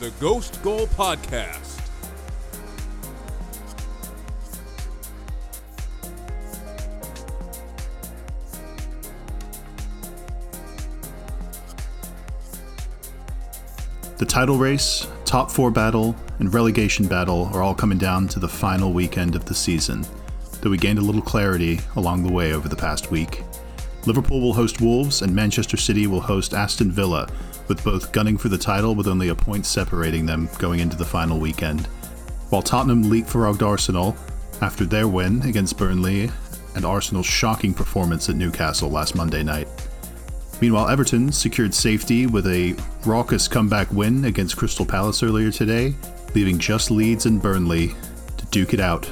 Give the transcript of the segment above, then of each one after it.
the Ghost Goal Podcast. The title race, top four battle, and relegation battle are all coming down to the final weekend of the season, though we gained a little clarity along the way over the past week. Liverpool will host Wolves, and Manchester City will host Aston Villa, with both gunning for the title with only a point separating them going into the final weekend. While Tottenham leapfrogged Arsenal after their win against Burnley and Arsenal's shocking performance at Newcastle last Monday night. Meanwhile, Everton secured safety with a raucous comeback win against Crystal Palace earlier today, leaving just Leeds and Burnley to duke it out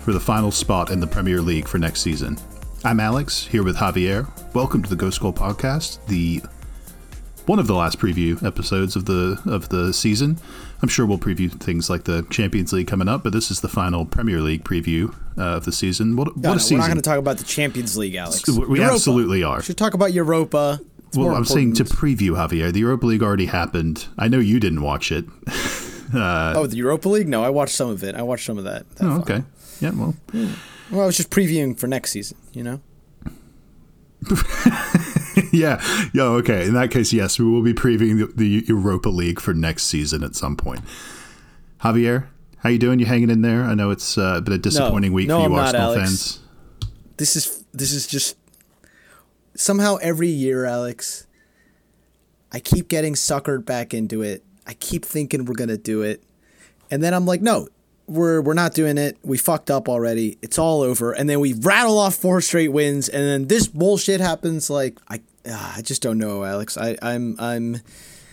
for the final spot in the Premier League for next season. I'm Alex, here with Javier. Welcome to the Ghost Goal Podcast, the one of the last preview episodes of the of the season. I'm sure we'll preview things like the Champions League coming up, but this is the final Premier League preview uh, of the season. What, what No, a season! We're not going to talk about the Champions League, Alex. We Europa. absolutely are. We should talk about Europa. It's Well, I'm saying to preview Javier. The Europa League already happened. I know you didn't watch it. oh, the Europa League? No, I watched some of it. I watched some of that. that Oh, okay. Yeah, well, Well, I was just previewing for next season. You know. yeah, yeah. Okay. In that case, yes, we will be previewing the, the Europa League for next season at some point. Javier, how you doing? You hanging in there? I know it's uh, been a disappointing week no, for you I'm not, Arsenal Alex. fans. This is this is just somehow every year, Alex. I keep getting suckered back into it. I keep thinking we're gonna do it, and then I'm like, no, we're we're not doing it. We fucked up already. It's all over. And then we rattle off four straight wins, and then this bullshit happens. Like I, ah, I just don't know, Alex. I I'm I'm.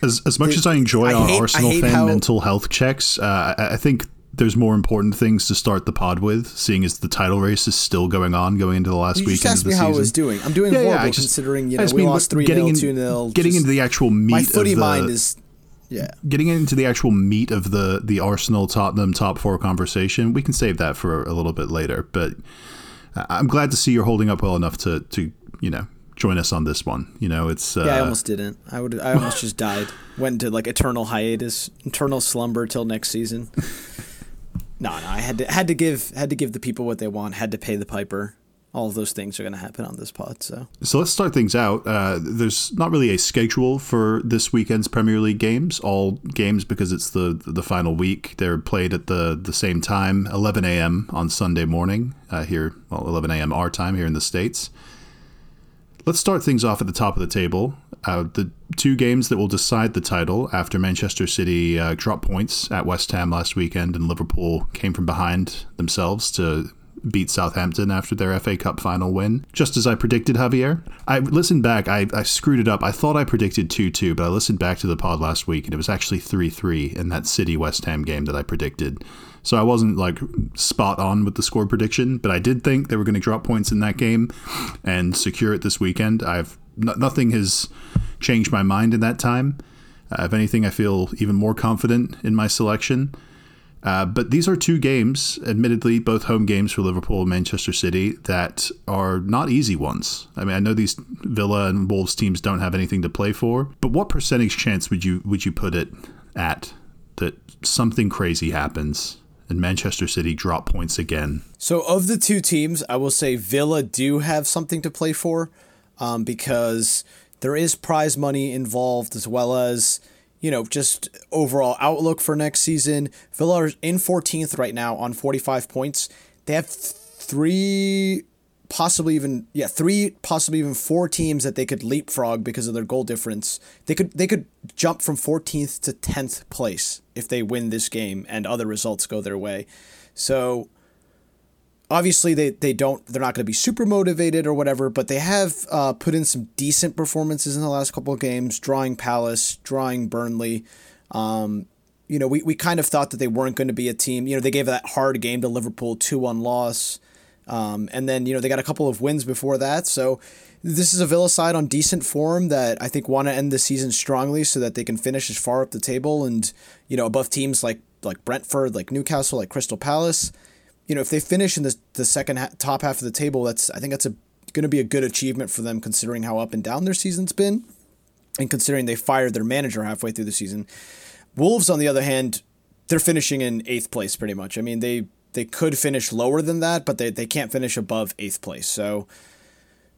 As, as much It- as I enjoy I our hate- Arsenal fan how- mental health checks, uh, I, I think there's more important things to start the pod with, seeing as the title race is still going on, going into the last You weekend just asked of the me how. I was doing. I'm doing Yeah, yeah, horrible I just- considering you know just we lost three getting 0 2 0 Getting into the actual meat my of the, mind is yeah. getting into the actual meat of the the Arsenal Tottenham top four conversation, we can save that for a little bit later. But I'm glad to see you're holding up well enough to to you know join us on this one. You know, it's uh, Yeah, I almost didn't. I would. I almost just died. Went into like eternal hiatus, eternal slumber till next season. no, no. I had to had to give had to give the people what they want. Had to pay the piper. All of those things are going to happen on this pod. So So let's start things out. Uh, there's not really a schedule for this weekend's Premier League games. All games because it's the the final week. They're played at the the same time, 11 a.m. on Sunday morning uh, here. Well, 11 a.m. our time here in the states. Let's start things off at the top of the table. Uh, the two games that will decide the title after Manchester City uh, dropped points at West Ham last weekend and Liverpool came from behind themselves to beat Southampton after their FA Cup final win. Just as I predicted, Javier. I listened back, I, I screwed it up. I thought I predicted 2 2, but I listened back to the pod last week and it was actually 3 3 in that City West Ham game that I predicted. So I wasn't like spot on with the score prediction, but I did think they were going to drop points in that game and secure it this weekend. I've no, nothing has changed my mind in that time. Uh, if anything, I feel even more confident in my selection. Uh, but these are two games, admittedly, both home games for Liverpool and Manchester City, that are not easy ones. I mean, I know these Villa and Wolves teams don't have anything to play for, but what percentage chance would you would you put it at that something crazy happens and Manchester City drop points again? So of the two teams, I will say Villa do have something to play for, um, because there is prize money involved as well as you know just overall outlook for next season. Villa are in 14th right now on 45 points. They have three, possibly even yeah three, possibly even four teams that they could leapfrog because of their goal difference. They could they could jump from 14th to 10th place if they win this game and other results go their way. So obviously they, they don't they're not going to be super motivated or whatever but they have uh, put in some decent performances in the last couple of games drawing palace drawing burnley um, you know we, we kind of thought that they weren't going to be a team you know they gave that hard game to liverpool 2-1 loss um, and then you know they got a couple of wins before that so this is a villa side on decent form that i think want to end the season strongly so that they can finish as far up the table and you know above teams like like brentford like newcastle like crystal palace you know, if they finish in the the second ha- top half of the table, that's I think that's a going to be a good achievement for them considering how up and down their season's been, and considering they fired their manager halfway through the season. Wolves, on the other hand, they're finishing in eighth place pretty much. I mean, they they could finish lower than that, but they, they can't finish above eighth place. So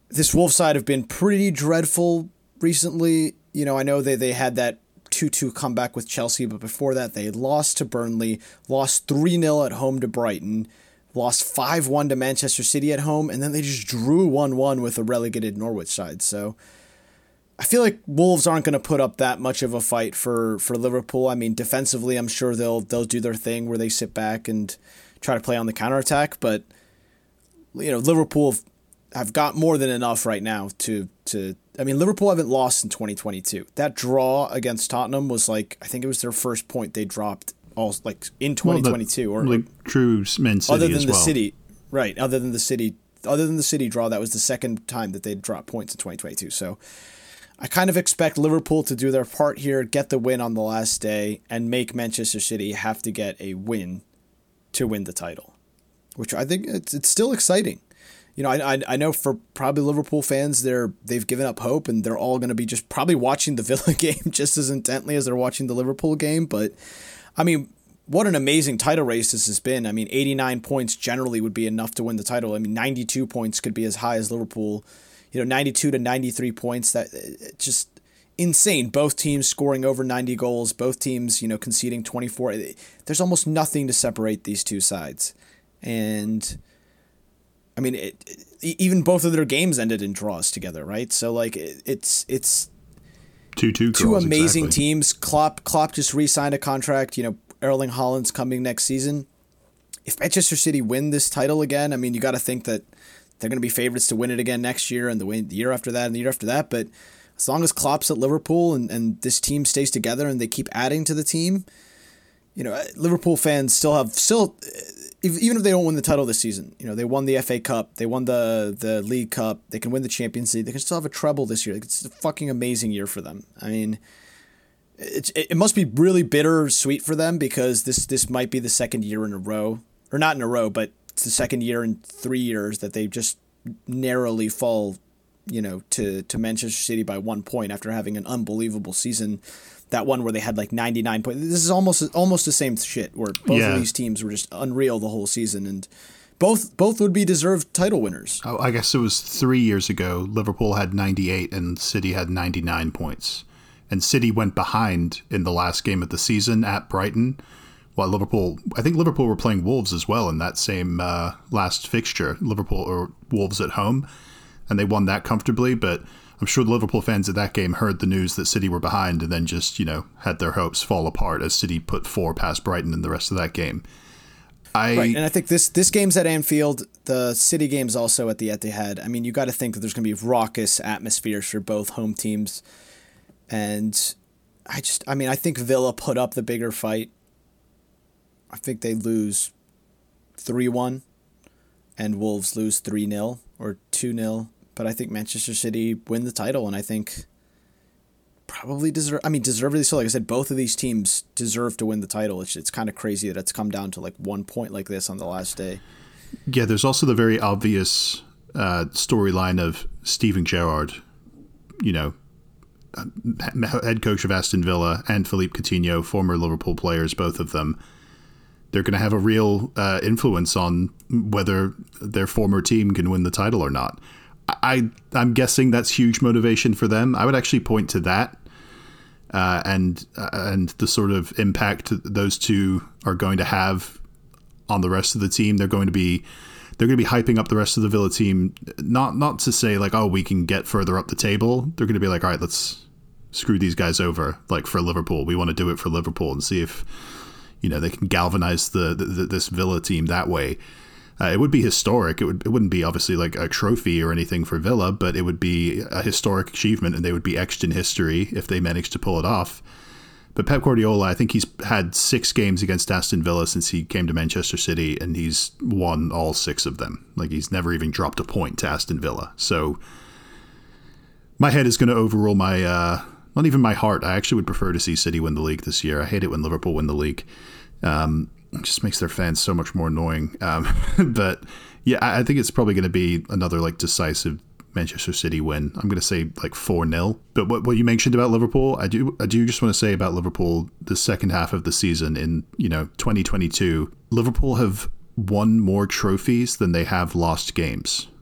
this Wolf side have been pretty dreadful recently. You know, I know they, they had that 2 2 comeback with Chelsea, but before that, they lost to Burnley, lost 3 0 at home to Brighton, lost 5 1 to Manchester City at home, and then they just drew 1 1 with a relegated Norwich side. So I feel like Wolves aren't going to put up that much of a fight for, for Liverpool. I mean, defensively, I'm sure they'll they'll do their thing where they sit back and try to play on the counterattack, but you know, Liverpool have got more than enough right now to to I mean Liverpool haven't lost in 2022. That draw against Tottenham was like I think it was their first point they dropped all like in 2022 well, the, or like true Man City other than the well. City right other than the City other than the City draw that was the second time that they dropped points in 2022. So I kind of expect Liverpool to do their part here, get the win on the last day and make Manchester City have to get a win to win the title. Which I think it's it's still exciting you know, I, I, I know for probably Liverpool fans, they're they've given up hope and they're all going to be just probably watching the Villa game just as intently as they're watching the Liverpool game. But I mean, what an amazing title race this has been. I mean, 89 points generally would be enough to win the title. I mean, 92 points could be as high as Liverpool. You know, 92 to 93 points. That just insane. Both teams scoring over 90 goals. Both teams, you know, conceding 24. Eh, there's almost nothing to separate these two sides, and I mean, it, it, even both of their games ended in draws together, right? So like it, it's it's two two two amazing exactly. teams. Klopp Klopp just re-signed a contract. You know, Erling Haaland's coming next season. If Manchester City win this title again, I mean, you got to think that they're going to be favorites to win it again next year and the win the year after that and the year after that. But as long as Klopp's at Liverpool and, and this team stays together and they keep adding to the team, you know, Liverpool fans still have still even if they don't win the title this season, you know, they won the FA Cup, they won the the League Cup, they can win the Champions League, they can still have a treble this year. It's a fucking amazing year for them. I mean, it, it must be really bitter sweet for them because this this might be the second year in a row, or not in a row, but it's the second year in three years that they just narrowly fall, you know, to to Manchester City by one point after having an unbelievable season that one where they had like 99 points. This is almost almost the same shit where both yeah. of these teams were just unreal the whole season and both both would be deserved title winners. Oh, I guess it was 3 years ago Liverpool had 98 and City had 99 points. And City went behind in the last game of the season at Brighton. While Liverpool, I think Liverpool were playing Wolves as well in that same uh, last fixture, Liverpool or Wolves at home, and they won that comfortably. But I'm sure the Liverpool fans at that game heard the news that City were behind and then just, you know, had their hopes fall apart as City put four past Brighton in the rest of that game. I, right, and I think this this game's at Anfield. The City game's also at the Etihad. I mean, you got to think that there's going to be raucous atmospheres for both home teams, and I just, I mean, I think Villa put up the bigger fight. I think they lose three one, and Wolves lose three 0 or two 0 but I think Manchester City win the title, and I think probably deserve. I mean, deservedly so. Like I said, both of these teams deserve to win the title. It's it's kind of crazy that it's come down to like one point like this on the last day. Yeah, there's also the very obvious uh, storyline of Steven Gerrard, you know, head coach of Aston Villa, and Philippe Coutinho, former Liverpool players, both of them. They're going to have a real uh, influence on whether their former team can win the title or not. I I'm guessing that's huge motivation for them. I would actually point to that, uh, and uh, and the sort of impact those two are going to have on the rest of the team. They're going to be they're going to be hyping up the rest of the Villa team. Not not to say like oh we can get further up the table. They're going to be like all right let's screw these guys over. Like for Liverpool, we want to do it for Liverpool and see if you know they can galvanize the, the this Villa team that way. Uh, it would be historic. It would it wouldn't be obviously like a trophy or anything for Villa, but it would be a historic achievement, and they would be etched in history if they managed to pull it off. But Pep Guardiola, I think he's had six games against Aston Villa since he came to Manchester City, and he's won all six of them. Like he's never even dropped a point to Aston Villa. So my head is going to overrule my, uh, not even my heart. I actually would prefer to see City win the league this year. I hate it when Liverpool win the league. Um, just makes their fans so much more annoying. Um, but yeah, I, I think it's probably going to be another like decisive Manchester City win. I'm going to say like 4 0. But what, what you mentioned about Liverpool, I do I do just want to say about Liverpool the second half of the season in, you know, 2022, Liverpool have won more trophies than they have lost games.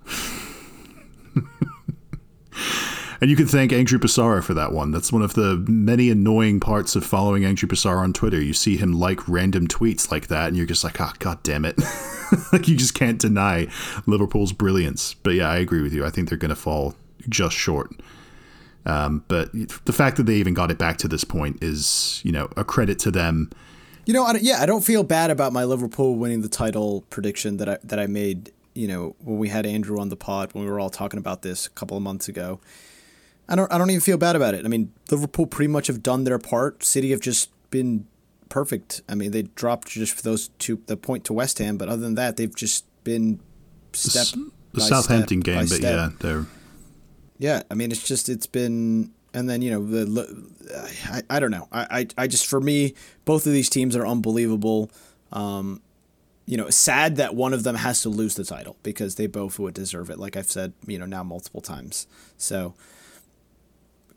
And you can thank Andrew Passara for that one. That's one of the many annoying parts of following Andrew Passara on Twitter. You see him like random tweets like that, and you're just like, oh, god damn it. like, you just can't deny Liverpool's brilliance. But yeah, I agree with you. I think they're going to fall just short. Um, but the fact that they even got it back to this point is, you know, a credit to them. You know, I, yeah, I don't feel bad about my Liverpool winning the title prediction that I that I made. You know, when we had Andrew on the pod when we were all talking about this a couple of months ago. I don't I don't even feel bad about it. I mean, Liverpool pretty much have done their part. City have just been perfect. I mean, they dropped just for those two the point to West Ham, but other than that, they've just been step the, the Southampton game, but yeah, they're yeah. I mean, it's just it's been and then you know the I, I don't know I, I I just for me both of these teams are unbelievable. Um, you know, sad that one of them has to lose the title because they both would deserve it. Like I've said, you know, now multiple times. So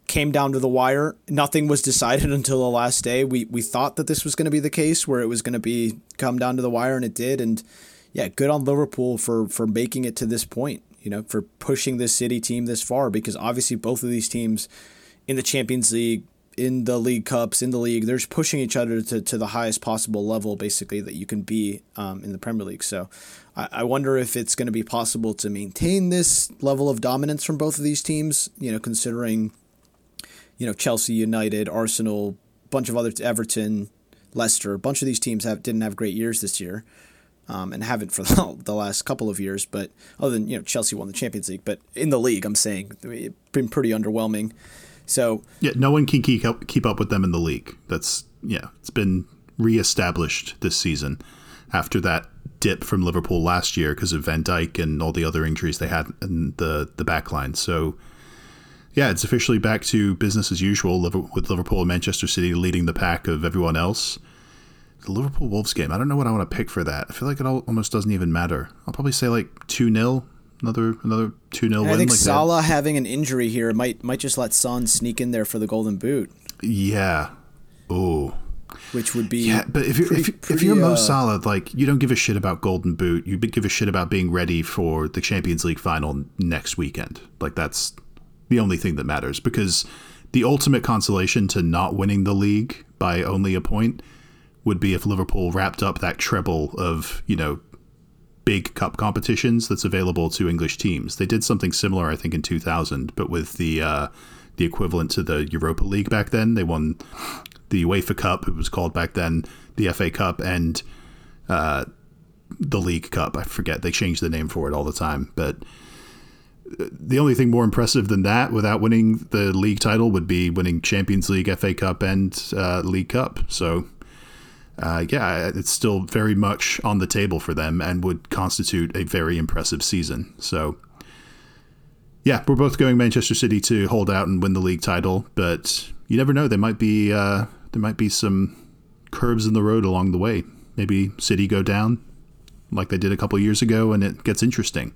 came down to the wire. Nothing was decided until the last day. We we thought that this was going to be the case where it was going to be come down to the wire, and it did. And yeah, good on Liverpool for for making it to this point. You know, for pushing this City team this far because obviously both of these teams in the Champions League, in the League Cups, in the league, they're pushing each other to, to the highest possible level, basically that you can be um, in the Premier League. So I, I wonder if it's going to be possible to maintain this level of dominance from both of these teams. You know, considering you know Chelsea, United, Arsenal, bunch of other Everton, Leicester, a bunch of these teams have didn't have great years this year, um, and haven't for the, the, last couple of years. But other than you know Chelsea won the Champions League, but in the league, I'm saying it's been pretty underwhelming. So yeah, no one can keep up, keep up with them in the league. That's yeah, it's been reestablished this season after that dip from Liverpool last year because of Van Dijk and all the other injuries they had in the the back line. So yeah, it's officially back to business as usual with Liverpool and Manchester City leading the pack of everyone else. The Liverpool Wolves game, I don't know what I want to pick for that. I feel like it almost doesn't even matter. I'll probably say like 2 0. Another another two 0 win. I think like Salah that. having an injury here might might just let Son sneak in there for the Golden Boot. Yeah. Oh, which would be yeah. But if you're pretty, if, pretty, if, you're Mo uh, Salah, like you don't give a shit about Golden Boot. You give a shit about being ready for the Champions League final next weekend. Like that's the only thing that matters because the ultimate consolation to not winning the league by only a point would be if Liverpool wrapped up that treble of, you know, big cup competitions that's available to English teams. They did something similar, I think, in 2000, but with the uh, the equivalent to the Europa League back then. They won the UEFA Cup, it was called back then, the FA Cup, and uh, the League Cup. I forget they changed the name for it all the time, but the only thing more impressive than that, without winning the league title, would be winning Champions League, FA Cup, and uh, League Cup. So, uh, yeah, it's still very much on the table for them and would constitute a very impressive season. So, yeah, we're both going Manchester City to hold out and win the league title, but you never know. There might be uh, there might be some curves in the road along the way. Maybe City go down like they did a couple years ago, and it gets interesting.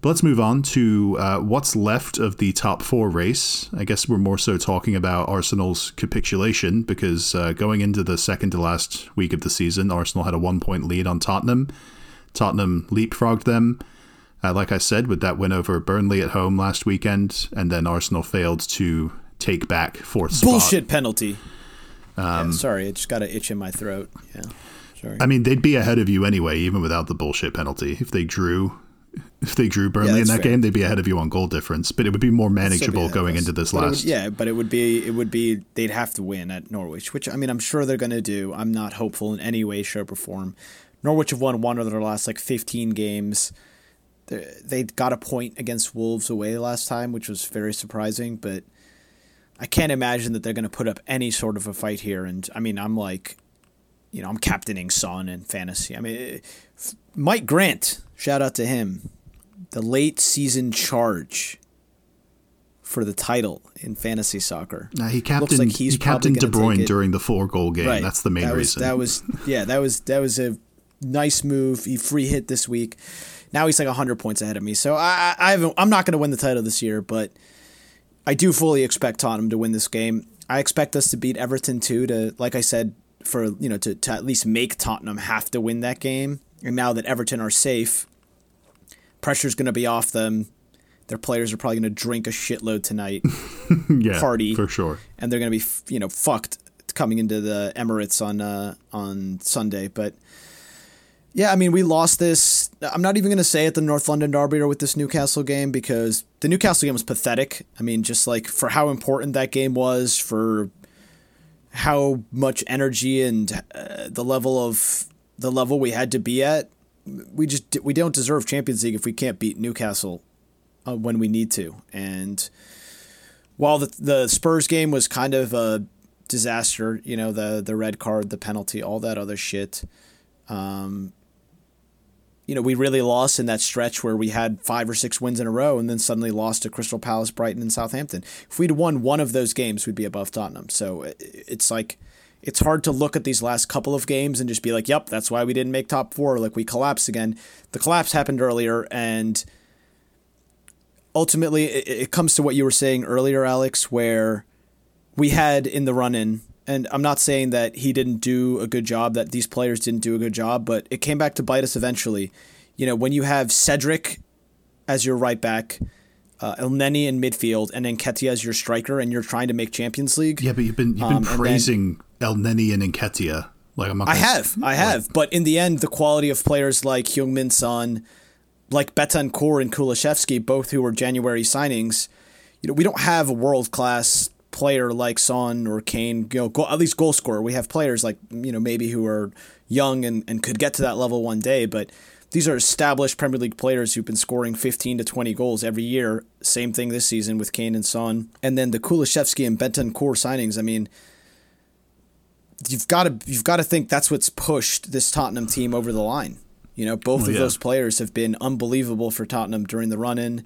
But let's move on to uh, what's left of the top four race. I guess we're more so talking about Arsenal's capitulation because uh, going into the second to last week of the season, Arsenal had a one point lead on Tottenham. Tottenham leapfrogged them, uh, like I said, with that win over Burnley at home last weekend, and then Arsenal failed to take back fourth spot. Bullshit penalty. Um, yeah, sorry, it just got an itch in my throat. Yeah. Sorry. I mean, they'd be ahead of you anyway, even without the bullshit penalty. If they drew, if they drew Burnley yeah, in that fair. game, they'd be ahead of you on goal difference. But it would be more manageable be going into this but last. Would, yeah, but it would be it would be they'd have to win at Norwich, which I mean I'm sure they're going to do. I'm not hopeful in any way, shape, or form. Norwich have won one of their last like 15 games. They got a point against Wolves away last time, which was very surprising. But I can't imagine that they're going to put up any sort of a fight here. And I mean, I'm like, you know, I'm captaining Son in fantasy. I mean, Mike Grant, shout out to him the late season charge for the title in fantasy soccer. Now he captained like he captained De Bruyne during the four goal game. Right. That's the main that was, reason. That was yeah, that was that was a nice move. He free hit this week. Now he's like 100 points ahead of me. So I, I haven't, I'm not going to win the title this year, but I do fully expect Tottenham to win this game. I expect us to beat Everton too. To like I said, for you know to, to at least make Tottenham have to win that game. And now that Everton are safe, pressure's going to be off them. Their players are probably going to drink a shitload tonight. yeah, party for sure, and they're going to be you know fucked coming into the Emirates on uh, on Sunday. But yeah, I mean, we lost this. I'm not even going to say at the North London Derby or with this Newcastle game because the Newcastle game was pathetic. I mean, just like for how important that game was, for how much energy and uh, the level of the level we had to be at, we just we don't deserve Champions League if we can't beat Newcastle uh, when we need to. And while the the Spurs game was kind of a disaster, you know, the the red card, the penalty, all that other shit. Um, you know, we really lost in that stretch where we had five or six wins in a row and then suddenly lost to Crystal Palace, Brighton, and Southampton. If we'd won one of those games, we'd be above Tottenham. So it's like, it's hard to look at these last couple of games and just be like, yep, that's why we didn't make top four. Like we collapsed again. The collapse happened earlier. And ultimately, it, comes to what you were saying earlier, Alex, where we had in the run in and I'm not saying that he didn't do a good job, that these players didn't do a good job, but it came back to bite us eventually. You know, when you have Cedric as your right back, uh, Elneny in midfield, and Nketiah as your striker, and you're trying to make Champions League. Yeah, but you've been you've been um, praising then, Elneny and Nketiah. Like I'm not. I have, I have, but in the end, the quality of players like Heung-min Son, like Bentancur and Kulusevski, both who were January signings, you know, we don't have a world class player like Son or Kane, you know, go, at least goal scorer. We have players like you know maybe who are young and, and could get to that level one day, but these are established Premier League players who've been scoring 15 to 20 goals every year. Same thing this season with Kane and Son, and then the Kulusevski and Bentancur signings. I mean, you've got to you've got to think that's what's pushed this Tottenham team over the line. You know, both of yeah. those players have been unbelievable for Tottenham during the run in.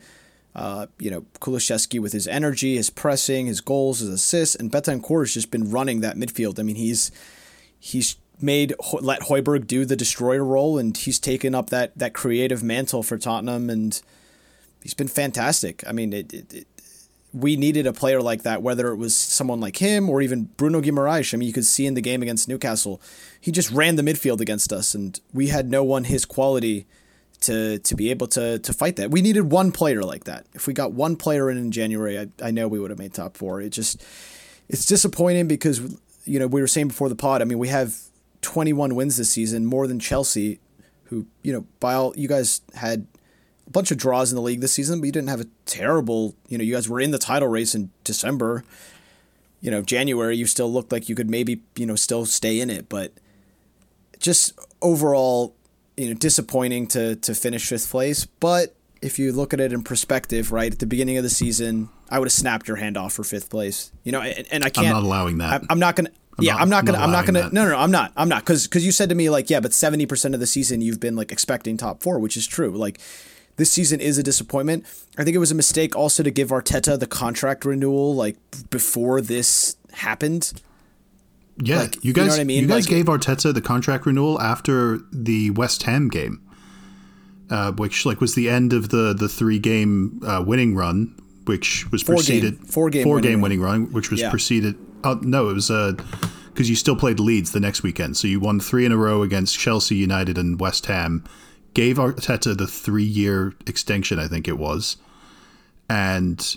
Uh, you know, Kulusevski with his energy, his pressing, his goals, his assists, and Bentancur has just been running that midfield. I mean, he's he's made let Højbjerg do the destroyer role, and he's taken up that that creative mantle for Tottenham, and he's been fantastic. I mean, it, it, it, we needed a player like that, whether it was someone like him or even Bruno Guimaraes. I mean, you could see in the game against Newcastle, he just ran the midfield against us, and we had no one his quality to to be able to to fight that. We needed one player like that. If we got one player in in January, I, I know we would have made top four. It just it's disappointing because you know we were saying before the pod. I mean, we have 21 wins this season, more than Chelsea, who you know by all you guys had a bunch of draws in the league this season, but you didn't have a terrible. You know, you guys were in the title race in December. You know, January you still looked like you could maybe you know still stay in it, but just overall you know disappointing to to finish fifth place, but if you look at it in perspective, right at the beginning of the season, I would have snapped your hand off for fifth place. You know, and, and I can't. I'm not allowing that. I, am not gonna. I'm yeah, not, I'm not gonna. Not I'm not gonna. That. No, no, no, I'm not. I'm not because because you said to me like, yeah, but seventy percent of the season you've been like expecting top four, which is true. Like this season is a disappointment. I think it was a mistake also to give Arteta the contract renewal like before this happened. Yeah, like, you guys. You, know I mean? you guys like, gave Arteta the contract renewal after the West Ham game, uh, which like was the end of the the three game uh, winning run, which was four preceded game, four game four winning game winning run, run which was yeah. preceded. Oh no, it was because uh, you still played Leeds the next weekend, so you won three in a row against Chelsea, United, and West Ham. Gave Arteta the three year extension, I think it was, and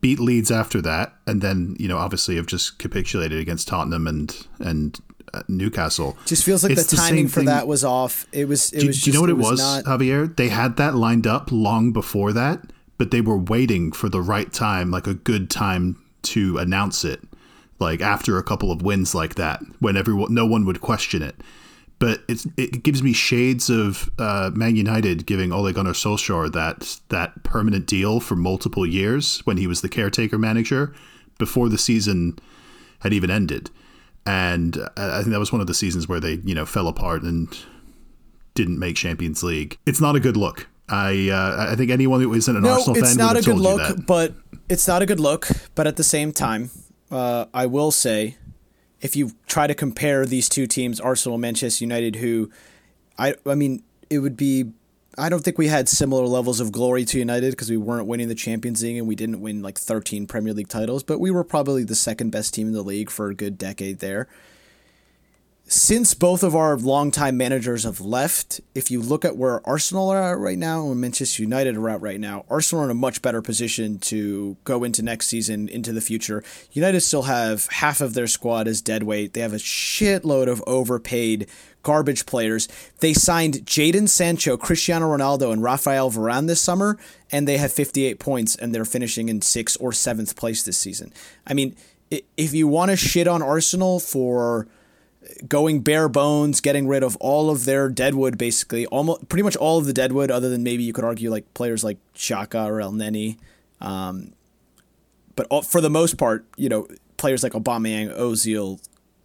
beat Leeds after that, and then you know obviously have just capitulated against Tottenham and and uh, Newcastle. Just feels like it's the timing the for thing. that was off. It was. It do, was. Just, do you know what it, was, was not... Javier? They had that lined up long before that, but they were waiting for the right time, like a good time to announce it. Like after a couple of wins like that, when everyone, no one would question it but it's it gives me shades of uh, Man United giving Ole Gunnar Solskjaer that that permanent deal for multiple years when he was the caretaker manager before the season had even ended, and I think that was one of the seasons where they you know fell apart and didn't make Champions League. It's not a good look. I uh, I think anyone who isn't an no, Arsenal it's fan not a good look, but it's not a good look. But at the same time, uh, I will say if you try to compare these two teams, Arsenal, Manchester United, who I I mean, it would be I don't think we had similar levels of glory to United because we weren't winning the Champions League and we didn't win like 13 Premier League titles, but we were probably the second best team in the league for a good decade there since both of our longtime managers have left, if you look at where Arsenal are at right now and Manchester United are at right now, Arsenal are in a much better position to go into next season, into the future. United still have half of their squad as dead weight. They have a shitload of overpaid garbage players. They signed Jadon Sancho, Cristiano Ronaldo, and Rafael Varane this summer, and they have 58 points, and they're finishing in sixth or seventh place this season. I mean, if you want to shit on Arsenal for going bare bones, getting rid of all of their deadwood, basically, almost pretty much all of the deadwood, other than maybe you could argue like players like Xhaka or Elneny. Um, but all, for the most part, you know, players like Aubameyang, Ozil,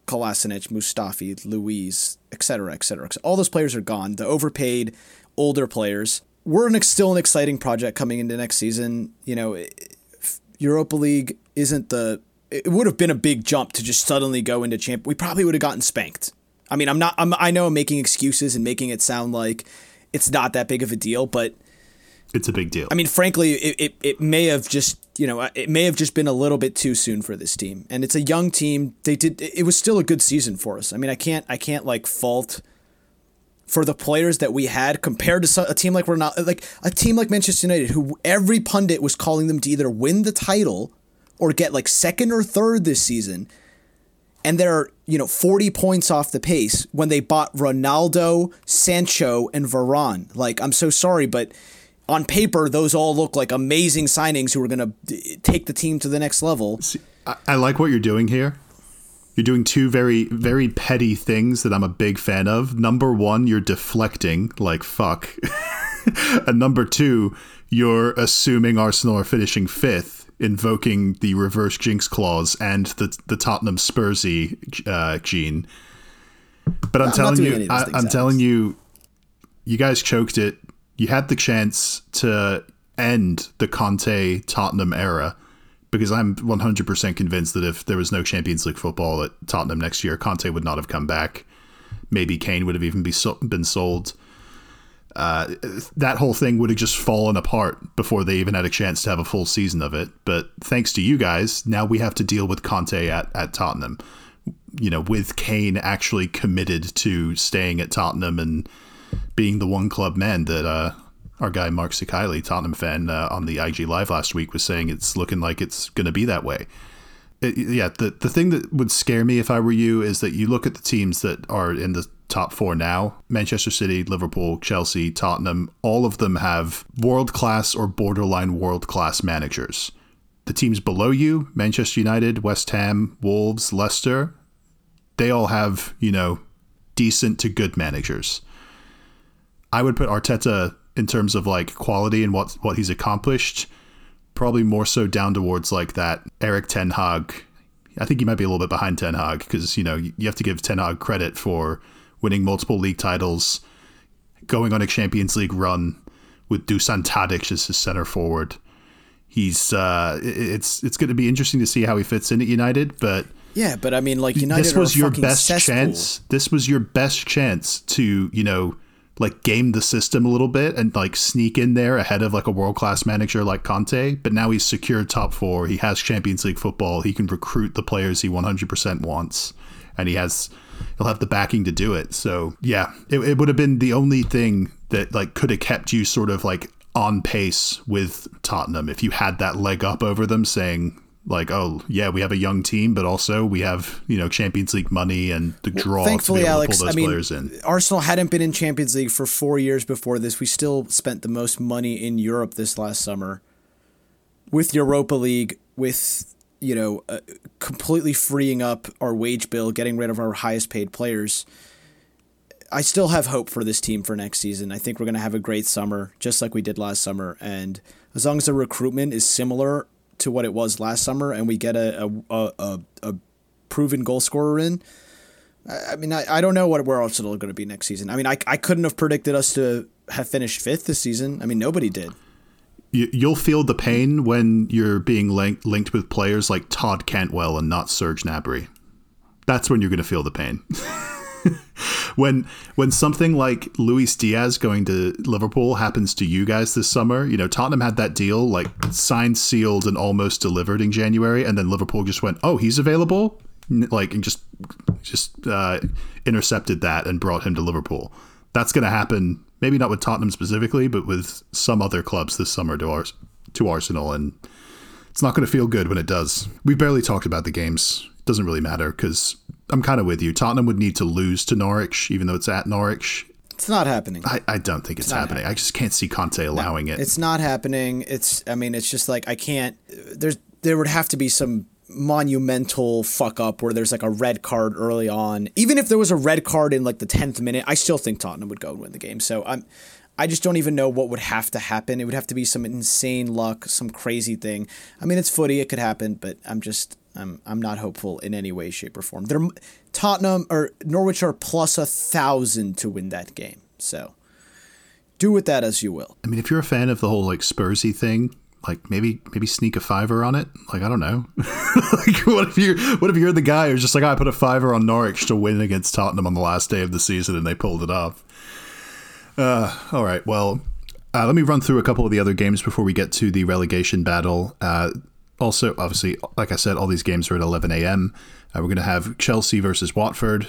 Kolasinac, Mustafi, Luiz, etc., etc. All those players are gone. The overpaid, older players. We're an, still an exciting project coming into next season. You know, Europa League isn't the it would have been a big jump to just suddenly go into champ. We probably would have gotten spanked. I mean, I'm not. I'm, I know I'm making excuses and making it sound like it's not that big of a deal, but it's a big deal. I mean, frankly, it, it, it may have just you know it may have just been a little bit too soon for this team, and it's a young team. They did. It was still a good season for us. I mean, I can't I can't like fault for the players that we had compared to a team like we're not like a team like Manchester United, who every pundit was calling them to either win the title or get like second or third this season and they're, you know, 40 points off the pace when they bought Ronaldo, Sancho, and Varane. Like, I'm so sorry, but on paper, those all look like amazing signings who are going to take the team to the next level. See, I, I like what you're doing here. You're doing two very, very petty things that I'm a big fan of. Number one, you're deflecting like fuck. and number two, you're assuming Arsenal are finishing fifth invoking the reverse jinx clause and the the Tottenham Spursy uh, gene. But I'm, I'm telling you, I, am telling you, you guys choked it. You had the chance to end the Conte Tottenham era because I'm 100% convinced that if there was no Champions League football at Tottenham next year, Conte would not have come back. Maybe Kane would have even be so, been sold uh, that whole thing would have just fallen apart before they even had a chance to have a full season of it. But thanks to you guys, now we have to deal with Conte at, at Tottenham. You know, with Kane actually committed to staying at Tottenham and being the one club man that uh, our guy Mark Sikili, Tottenham fan, uh, on the IG Live last week was saying it's looking like it's going to be that way. It, yeah, the the thing that would scare me if I were you is that you look at the teams that are in the top four now Manchester City, Liverpool, Chelsea, Tottenham, all of them have world class or borderline world class managers. The teams below you, Manchester United, West Ham, Wolves, Leicester, they all have, you know, decent to good managers. I would put Arteta in terms of like quality and what what he's accomplished, probably more so down towards like that Erik Ten Hag. I think he might be a little bit behind Ten Hag because you know you have to give Ten Hag credit for winning multiple league titles, going on a Champions League run with Dusan Tadic as his center forward. He's uh, it's it's going to be interesting to see how he fits in at United, but yeah, but I mean, like United, this was your best cesspool. chance. This was your best chance to you know like game the system a little bit and like sneak in there ahead of like a world class manager like Conte. But now he's secured top four. He has Champions League football. He can recruit the players he 100% wants, and he has he'll have the backing to do it. So yeah, it, it would have been the only thing that like could have kept you sort of like on pace with Tottenham if you had that leg up over them saying like oh yeah we have a young team but also we have you know Champions League money and the draw well, thankfully Alex I mean Arsenal hadn't been in Champions League for 4 years before this we still spent the most money in Europe this last summer with Europa League with you know, uh, completely freeing up our wage bill, getting rid of our highest paid players. I still have hope for this team for next season. I think we're going to have a great summer, just like we did last summer. And as long as the recruitment is similar to what it was last summer, and we get a a, a, a proven goal scorer in, I mean, I, I don't know what where Arsenal are going to be next season. I mean, I, I couldn't have predicted us to have finished fifth this season. I mean, nobody did you'll feel the pain when you're being linked linked with players like Todd Cantwell and not Serge Gnabry. That's when you're going to feel the pain. when when something like Luis Diaz going to Liverpool happens to you guys this summer, you know Tottenham had that deal like signed, sealed, and almost delivered in January, and then Liverpool just went, "Oh, he's available," like and just just uh, intercepted that and brought him to Liverpool. That's going to happen. Maybe not with Tottenham specifically, but with some other clubs this summer to ours to Arsenal, and it's not going to feel good when it does. We barely talked about the games. It doesn't really matter because I'm kind of with you. Tottenham would need to lose to Norwich, even though it's at Norwich. It's not happening. I, I don't think it's, it's happening. happening. I just can't see Conte allowing no, it. It's not happening. It's I mean, it's just like I can't. There's there would have to be some monumental fuck up where there's like a red card early on. Even if there was a red card in like the tenth minute, I still think Tottenham would go and win the game. So I'm. I just don't even know what would have to happen. It would have to be some insane luck, some crazy thing. I mean, it's footy; it could happen, but I'm just I'm I'm not hopeful in any way, shape, or form. They're Tottenham or Norwich are plus a thousand to win that game. So do with that as you will. I mean, if you're a fan of the whole like Spursy thing, like maybe maybe sneak a fiver on it. Like I don't know. like what if you what if you're the guy who's just like I put a fiver on Norwich to win against Tottenham on the last day of the season and they pulled it off. Uh, all right. Well, uh, let me run through a couple of the other games before we get to the relegation battle. Uh, also, obviously, like I said, all these games are at 11 a.m. Uh, we're going to have Chelsea versus Watford.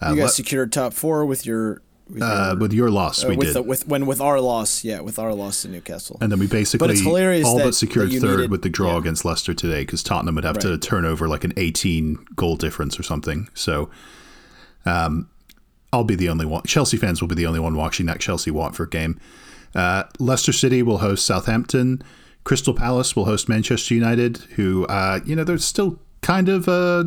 Uh, you guys secured top four with your with, uh, your, with your loss. we with did the, with when with our loss, yeah, with our loss to Newcastle. And then we basically but it's hilarious all that, but secured third needed, with the draw yeah. against Leicester today because Tottenham would have right. to turn over like an 18 goal difference or something. So, um, I'll be the only one. Chelsea fans will be the only one watching that Chelsea Watford game. Uh, Leicester City will host Southampton. Crystal Palace will host Manchester United, who, uh, you know, they're still kind of. Uh,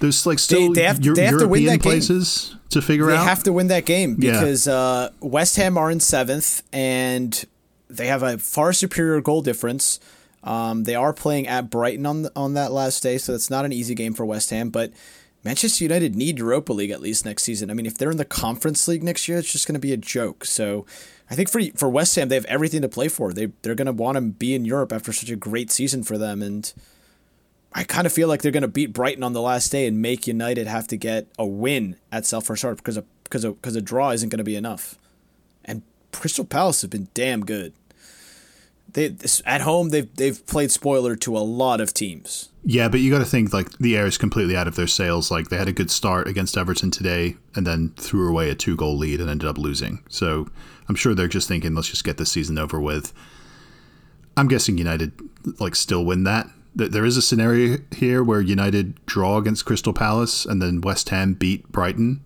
there's like still they, they have, they have European to places game. to figure they out. They have to win that game because yeah. uh, West Ham are in seventh and they have a far superior goal difference. Um, they are playing at Brighton on the, on that last day, so it's not an easy game for West Ham. But Manchester United need Europa League at least next season. I mean, if they're in the Conference League next year, it's just going to be a joke. So I think for for West Ham, they have everything to play for. They they're going to want to be in Europe after such a great season for them, and I kind of feel like they're going to beat Brighton on the last day and make United have to get a win at Selhurst Park because a because a because a draw isn't going to be enough. And Crystal Palace have been damn good they at home they've they've played spoiler to a lot of teams. Yeah, but you got to think like the air is completely out of their sails. Like they had a good start against Everton today, and then threw away a two goal lead and ended up losing. So I'm sure they're just thinking, let's just get this season over with. I'm guessing United like still win that. There is a scenario here where United draw against Crystal Palace and then West Ham beat Brighton,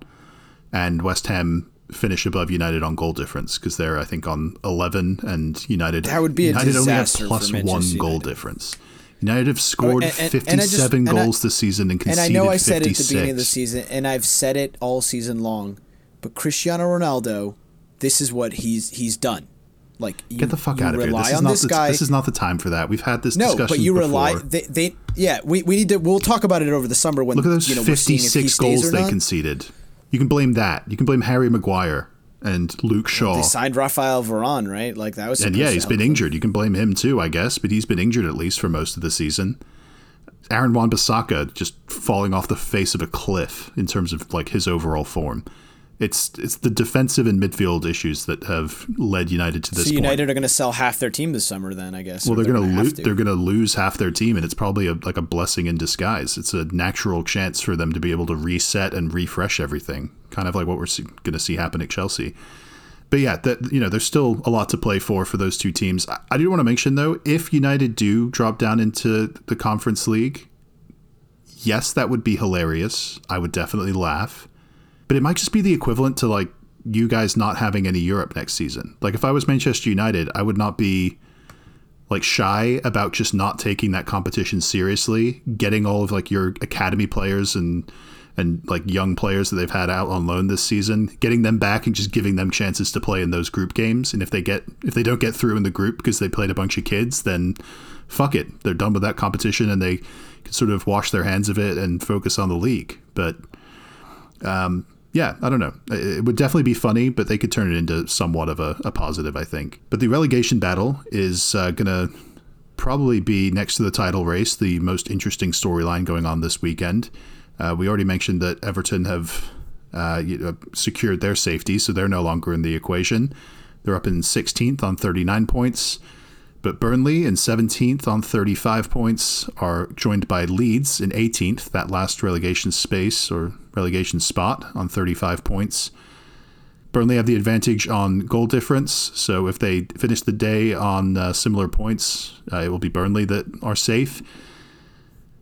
and West Ham finish above United on goal difference because they're I think on 11 and United that would be United only have plus one goal difference. United have scored oh, and, and, 57 and goals I, this season and conceded 56. And I know I said it at the beginning of the season and I've said it all season long, but Cristiano Ronaldo, this is what he's he's done. Like you, get the fuck out of here. This is not this, the, guy. this is not the time for that. We've had this discussion. no, but you rely. They, they, yeah. We, we need to. We'll talk about it over the summer when look at those you know, fifty six goals they not. conceded. You can blame that. You can blame Harry Maguire and Luke Shaw. They signed Rafael Varane, right? Like that was. And yeah, he's been them. injured. You can blame him too, I guess, but he's been injured at least for most of the season. Aaron Wan-Bissaka just falling off the face of a cliff in terms of like his overall form it's it's the defensive and midfield issues that have led United to this. So United point. are going to sell half their team this summer, then I guess. Well, they're, they're going to lose. They're going to lose half their team, and it's probably a, like a blessing in disguise. It's a natural chance for them to be able to reset and refresh everything, kind of like what we're going to see happen at Chelsea. But yeah, that you know, there's still a lot to play for for those two teams. I, I do want to mention though, if United do drop down into the Conference League, yes, that would be hilarious. I would definitely laugh but it might just be the equivalent to like you guys not having any Europe next season. Like if I was Manchester United, I would not be like shy about just not taking that competition seriously, getting all of like your academy players and and like young players that they've had out on loan this season, getting them back and just giving them chances to play in those group games. And if they get if they don't get through in the group because they played a bunch of kids, then fuck it. They're done with that competition and they can sort of wash their hands of it and focus on the league. But um, yeah, I don't know. It would definitely be funny, but they could turn it into somewhat of a, a positive, I think. But the relegation battle is uh, going to probably be next to the title race, the most interesting storyline going on this weekend. Uh, we already mentioned that Everton have uh, secured their safety, so they're no longer in the equation. They're up in 16th on 39 points. But Burnley in 17th on 35 points are joined by Leeds in 18th, that last relegation space or relegation spot on 35 points. Burnley have the advantage on goal difference, so if they finish the day on uh, similar points, uh, it will be Burnley that are safe.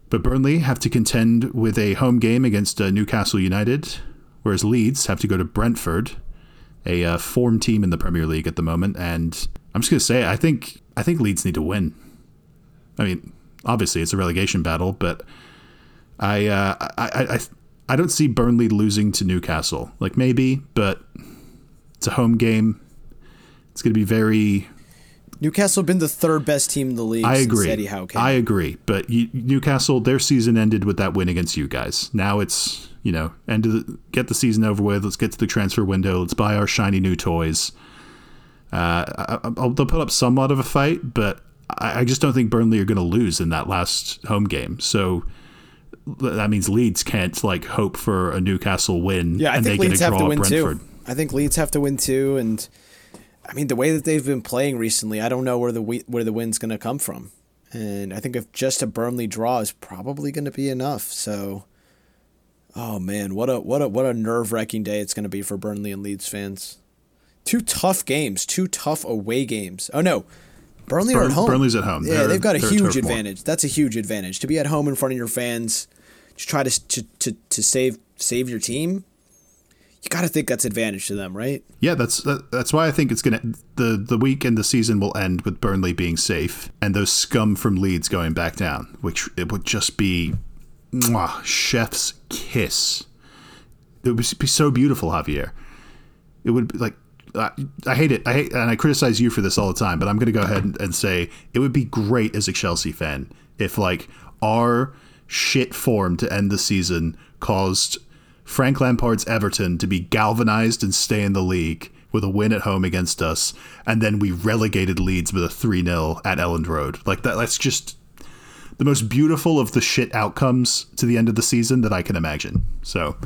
But Burnley have to contend with a home game against uh, Newcastle United, whereas Leeds have to go to Brentford, a uh, form team in the Premier League at the moment. And I'm just going to say, I think I think Leeds need to win. I mean, obviously it's a relegation battle, but I uh, I, I I don't see Burnley losing to Newcastle. Like maybe, but it's a home game. It's going to be very. Newcastle been the third best team in the league. I agree. Eddie Howe came. I agree, but you, Newcastle, their season ended with that win against you guys. Now it's you know end of the, get the season over with. Let's get to the transfer window. Let's buy our shiny new toys. Uh, I, I, they'll put up somewhat of a fight, but I, I just don't think Burnley are going to lose in that last home game. So that means Leeds can't like hope for a Newcastle win. Yeah, I and think they Leeds get a have to win Brentford. too. I think Leeds have to win too, and I mean the way that they've been playing recently, I don't know where the where the win's going to come from, and I think if just a Burnley draw is probably going to be enough. So, oh man, what a what a what a nerve wracking day it's going to be for Burnley and Leeds fans. Two tough games, two tough away games. Oh no, Burnley Burn, are at home. Burnley's at home. Yeah, they're, they've got a huge advantage. That's a huge advantage to be at home in front of your fans. To try to to to, to save save your team you got to think that's advantage to them, right? Yeah, that's that, that's why I think it's gonna the the week and the season will end with Burnley being safe and those scum from Leeds going back down, which it would just be, mwah, chef's kiss. It would be so beautiful, Javier. It would be like I, I hate it. I hate, and I criticize you for this all the time. But I'm going to go ahead and, and say it would be great as a Chelsea fan if like our shit form to end the season caused Frank Lampard's Everton to be galvanized and stay in the league with a win at home against us, and then we relegated Leeds with a 3 0 at Elland Road. Like that that's just the most beautiful of the shit outcomes to the end of the season that I can imagine. So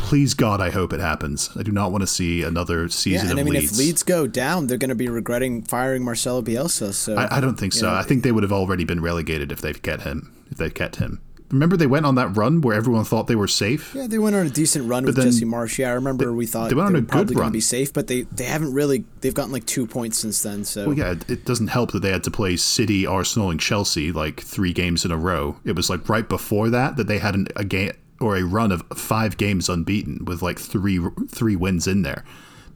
please God, I hope it happens. I do not want to see another season yeah, and of I mean, Leeds. if Leeds go down, they're going to be regretting firing Marcelo Bielsa. So I, I don't think so. know, I think they would have already been relegated if they've kept him. If they've kept him remember they went on that run where everyone thought they were safe. Yeah, they went on a decent run but with Jesse Marsch. Yeah, I remember they, we thought they went on they a good run. be safe, but they they haven't really. They've gotten like two points since then. So well, yeah, it doesn't help that they had to play City, Arsenal, and Chelsea like three games in a row. It was like right before that that they had an, a game or a run of five games unbeaten with like three three wins in there.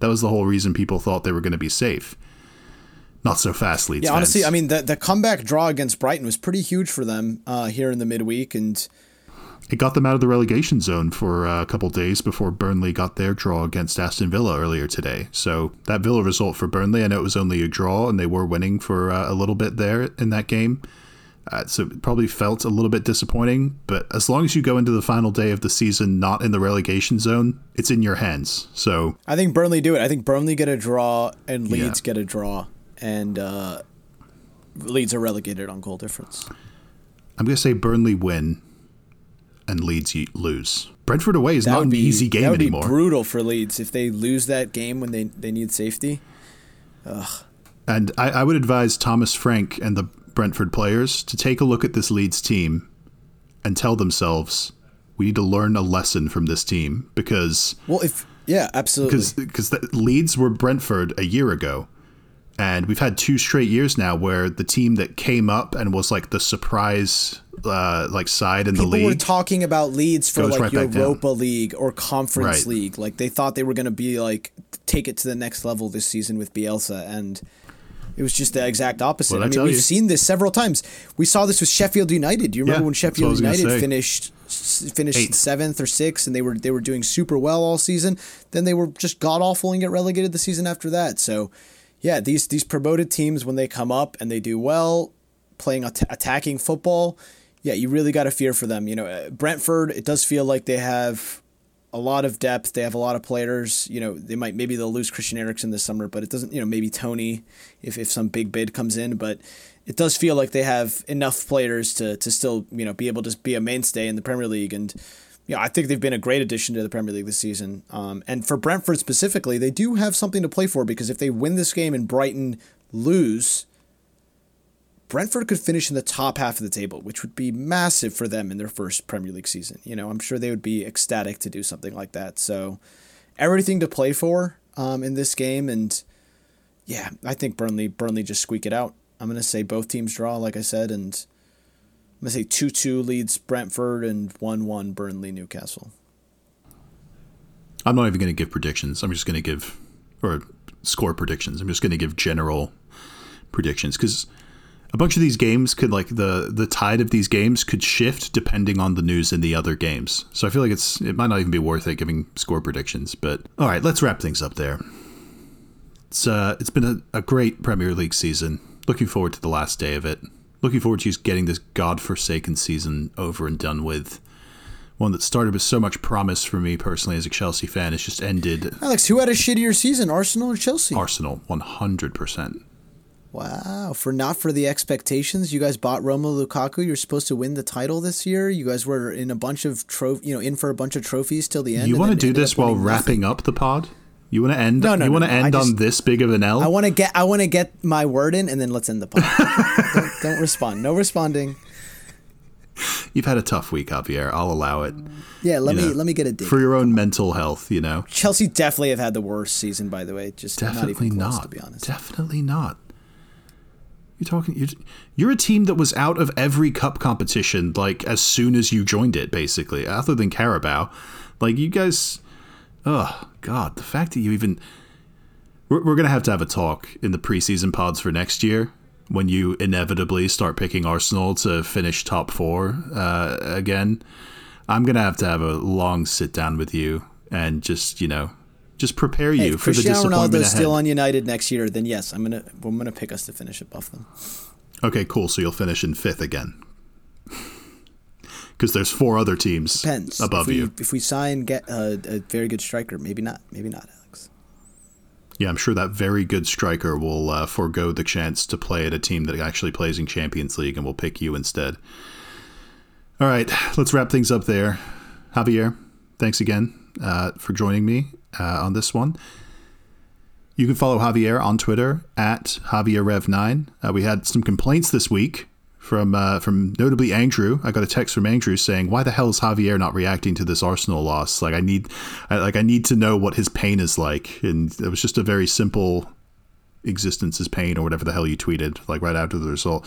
That was the whole reason people thought they were going to be safe not so fast Leeds. Yeah, fans. honestly, I mean the the comeback draw against Brighton was pretty huge for them uh, here in the midweek, and it got them out of the relegation zone for uh, a couple days before Burnley got their draw against Aston Villa earlier today. So that Villa result for Burnley, I know it was only a draw, and they were winning for uh, a little bit there in that game. Uh, so it probably felt a little bit disappointing, but as long as you go into the final day of the season not in the relegation zone, it's in your hands. So I think Burnley do it. I think Burnley get a draw and Leeds yeah. get a draw, and uh, Leeds are relegated on goal difference. I'm going to say Burnley win and Leeds lose. Brentford away is that not an be, easy game that would anymore. Be brutal for Leeds if they lose that game when they, they need safety. Ugh. And I, I would advise Thomas Frank and the Brentford players to take a look at this Leeds team and tell themselves we need to learn a lesson from this team because well if yeah absolutely because because Leeds were Brentford a year ago and we've had two straight years now where the team that came up and was like the surprise uh, like side in People the league. People were talking about Leeds for like right Europa League or Conference right. League. Like they thought they were going to be like take it to the next level this season with Bielsa, and it was just the exact opposite. I mean, we've you? seen this several times. We saw this with Sheffield United. Do you remember yeah, when Sheffield United finished finished seventh or sixth, and they were they were doing super well all season? Then they were just god awful and get relegated the season after that. So. Yeah, these these promoted teams when they come up and they do well, playing at- attacking football, yeah, you really got to fear for them. You know, uh, Brentford, it does feel like they have a lot of depth. They have a lot of players. You know, they might maybe they'll lose Christian Eriksen this summer, but it doesn't. You know, maybe Toney if if some big bid comes in, but it does feel like they have enough players to to still you know be able to be a mainstay in the Premier League and. yeah, I think they've been a great addition to the Premier League this season. Um, and for Brentford specifically, they do have something to play for because if they win this game and Brighton lose, Brentford could finish in the top half of the table, which would be massive for them in their first Premier League season. You know, I'm sure they would be ecstatic to do something like that. So, everything to play for um, in this game, and yeah, I think Burnley Burnley just squeak it out. I'm gonna say both teams draw, like I said, and I'm gonna say two two Leeds Brentford and one one Burnley Newcastle. I'm not even to give predictions. I'm just to give or score predictions. I'm just to give general predictions because a bunch of these games could like the the tide of these games could shift depending on the news in the other games. So I feel like it's it might not even be worth it giving score predictions. But all right, let's wrap things up there. It's uh it's been a, a great Premier League season. Looking forward to the last day of it. Looking forward to just getting this godforsaken season over and done with. One that started with so much promise for me personally as a Chelsea fan. It's just ended. Alex, who had a shittier season, Arsenal or Chelsea? Arsenal, one hundred percent. Wow. For not for the expectations, you guys bought Romelu Lukaku. You're supposed to win the title this year. You guys were in a bunch of tro- you know, in for a bunch of trophies till the end. You want to do this while wrapping nothing. up the pod? You want to end? No, no, You no, want to end on this big of an L? I want to get I want to get my word in and then let's end the pod. don't, don't respond. No responding. You've had a tough week, Javier. I'll allow it. Yeah, let You me know, let me get a dig. for your own mental health. You know, Chelsea definitely have had the worst season by the way. Just definitely not even close not. to be honest. Definitely not. You're talking. You're, you're a team that was out of every cup competition like as soon as you joined it, basically, other than Carabao. Like you guys. Oh God, the fact that you even. We're, we're gonna have to have a talk in the preseason pods for next year when you inevitably start picking Arsenal to finish top four uh, again. I'm gonna have to have a long sit down with you and just you know just prepare you if for the Cristiano disappointment Ronaldo's ahead. still on United next year, then yes, I'm gonna I'm gonna pick us to finish above them. Okay, cool. So you'll finish in fifth again. Because there's four other teams Depends. above if we, you. If we sign get a, a very good striker, maybe not. Maybe not, Alex. Yeah, I'm sure that very good striker will uh, forego the chance to play at a team that actually plays in Champions League and will pick you instead. All right, let's wrap things up there. Javier, thanks again uh, for joining me uh, on this one. You can follow Javier on Twitter at JavierRev9. Uh, we had some complaints this week from uh, from notably Andrew. I got a text from Andrew saying, "Why the hell is Javier not reacting to this Arsenal loss? Like I need, I, like I need to know what his pain is like." And it was just a very simple existence is pain or whatever the hell you tweeted like right after the result.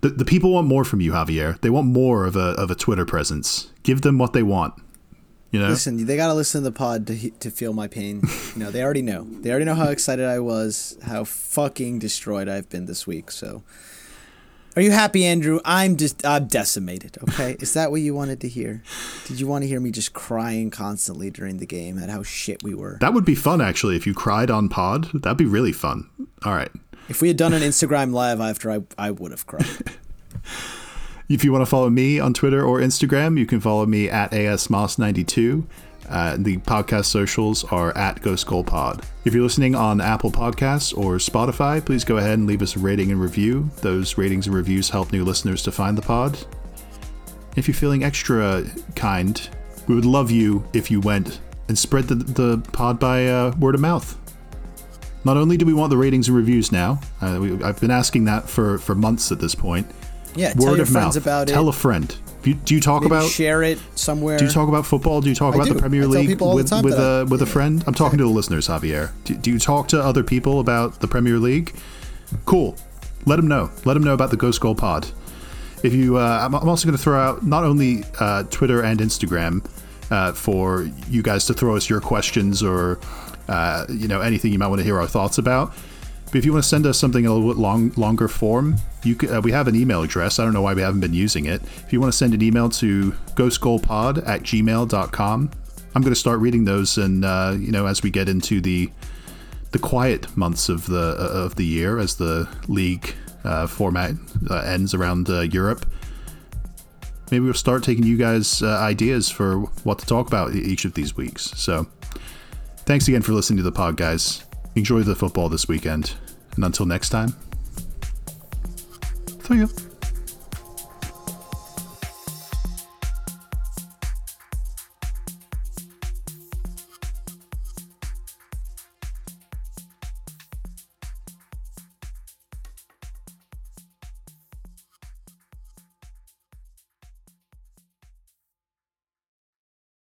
The the people want more from you, Javier. They want more of a of a Twitter presence. Give them what they want. You know. Listen, they gotta listen to the pod to he- to feel my pain. you know, they already know. They already know how excited I was, how fucking destroyed I've been this week. So, are you happy, Andrew? I'm just I'm decimated. Okay, is that what you wanted to hear? Did you want to hear me just crying constantly during the game at how shit we were? That would be fun, actually. If you cried on pod, that'd be really fun. All right. If we had done an Instagram live after, I I would have cried. If you want to follow me on Twitter or Instagram, you can follow me at asmoss92. Uh, the podcast socials are at Ghost Goal Pod. If you're listening on Apple Podcasts or Spotify, please go ahead and leave us a rating and review. Those ratings and reviews help new listeners to find the pod. If you're feeling extra kind, we would love you if you went and spread the, the pod by uh, word of mouth. Not only do we want the ratings and reviews now, uh, we, I've been asking that for, for months at this point. Yeah, tell word your of friends mouth. about Tell a friend. Do you, do you talk Maybe about share it somewhere. do you talk about football? Do you talk I about do. the Premier tell League all the with time with I- a with a friend? I'm talking to the listeners, Javier. Do, do you talk to other people about the Premier League? Cool. Let them know. Let them know about the Ghost Goal Pod. If you, uh, I'm, I'm also going to throw out not only uh, Twitter and Instagram uh, for you guys to throw us your questions or uh, you know anything you might want to hear our thoughts about. But if you want to send us something a little bit long, longer form, you could, uh, we have an email address. I don't know why we haven't been using it. If you want to send an email to ghostgoalpod at gmail.com, I'm going to start reading those, and uh, you know, as we get into the the quiet months of the uh, of the year, as the league uh, format uh, ends around uh, Europe, maybe we'll start taking you guys ideas for what to talk about each of these weeks. So, thanks again for listening to the pod, guys. Enjoy the football this weekend, and until next time, see ya.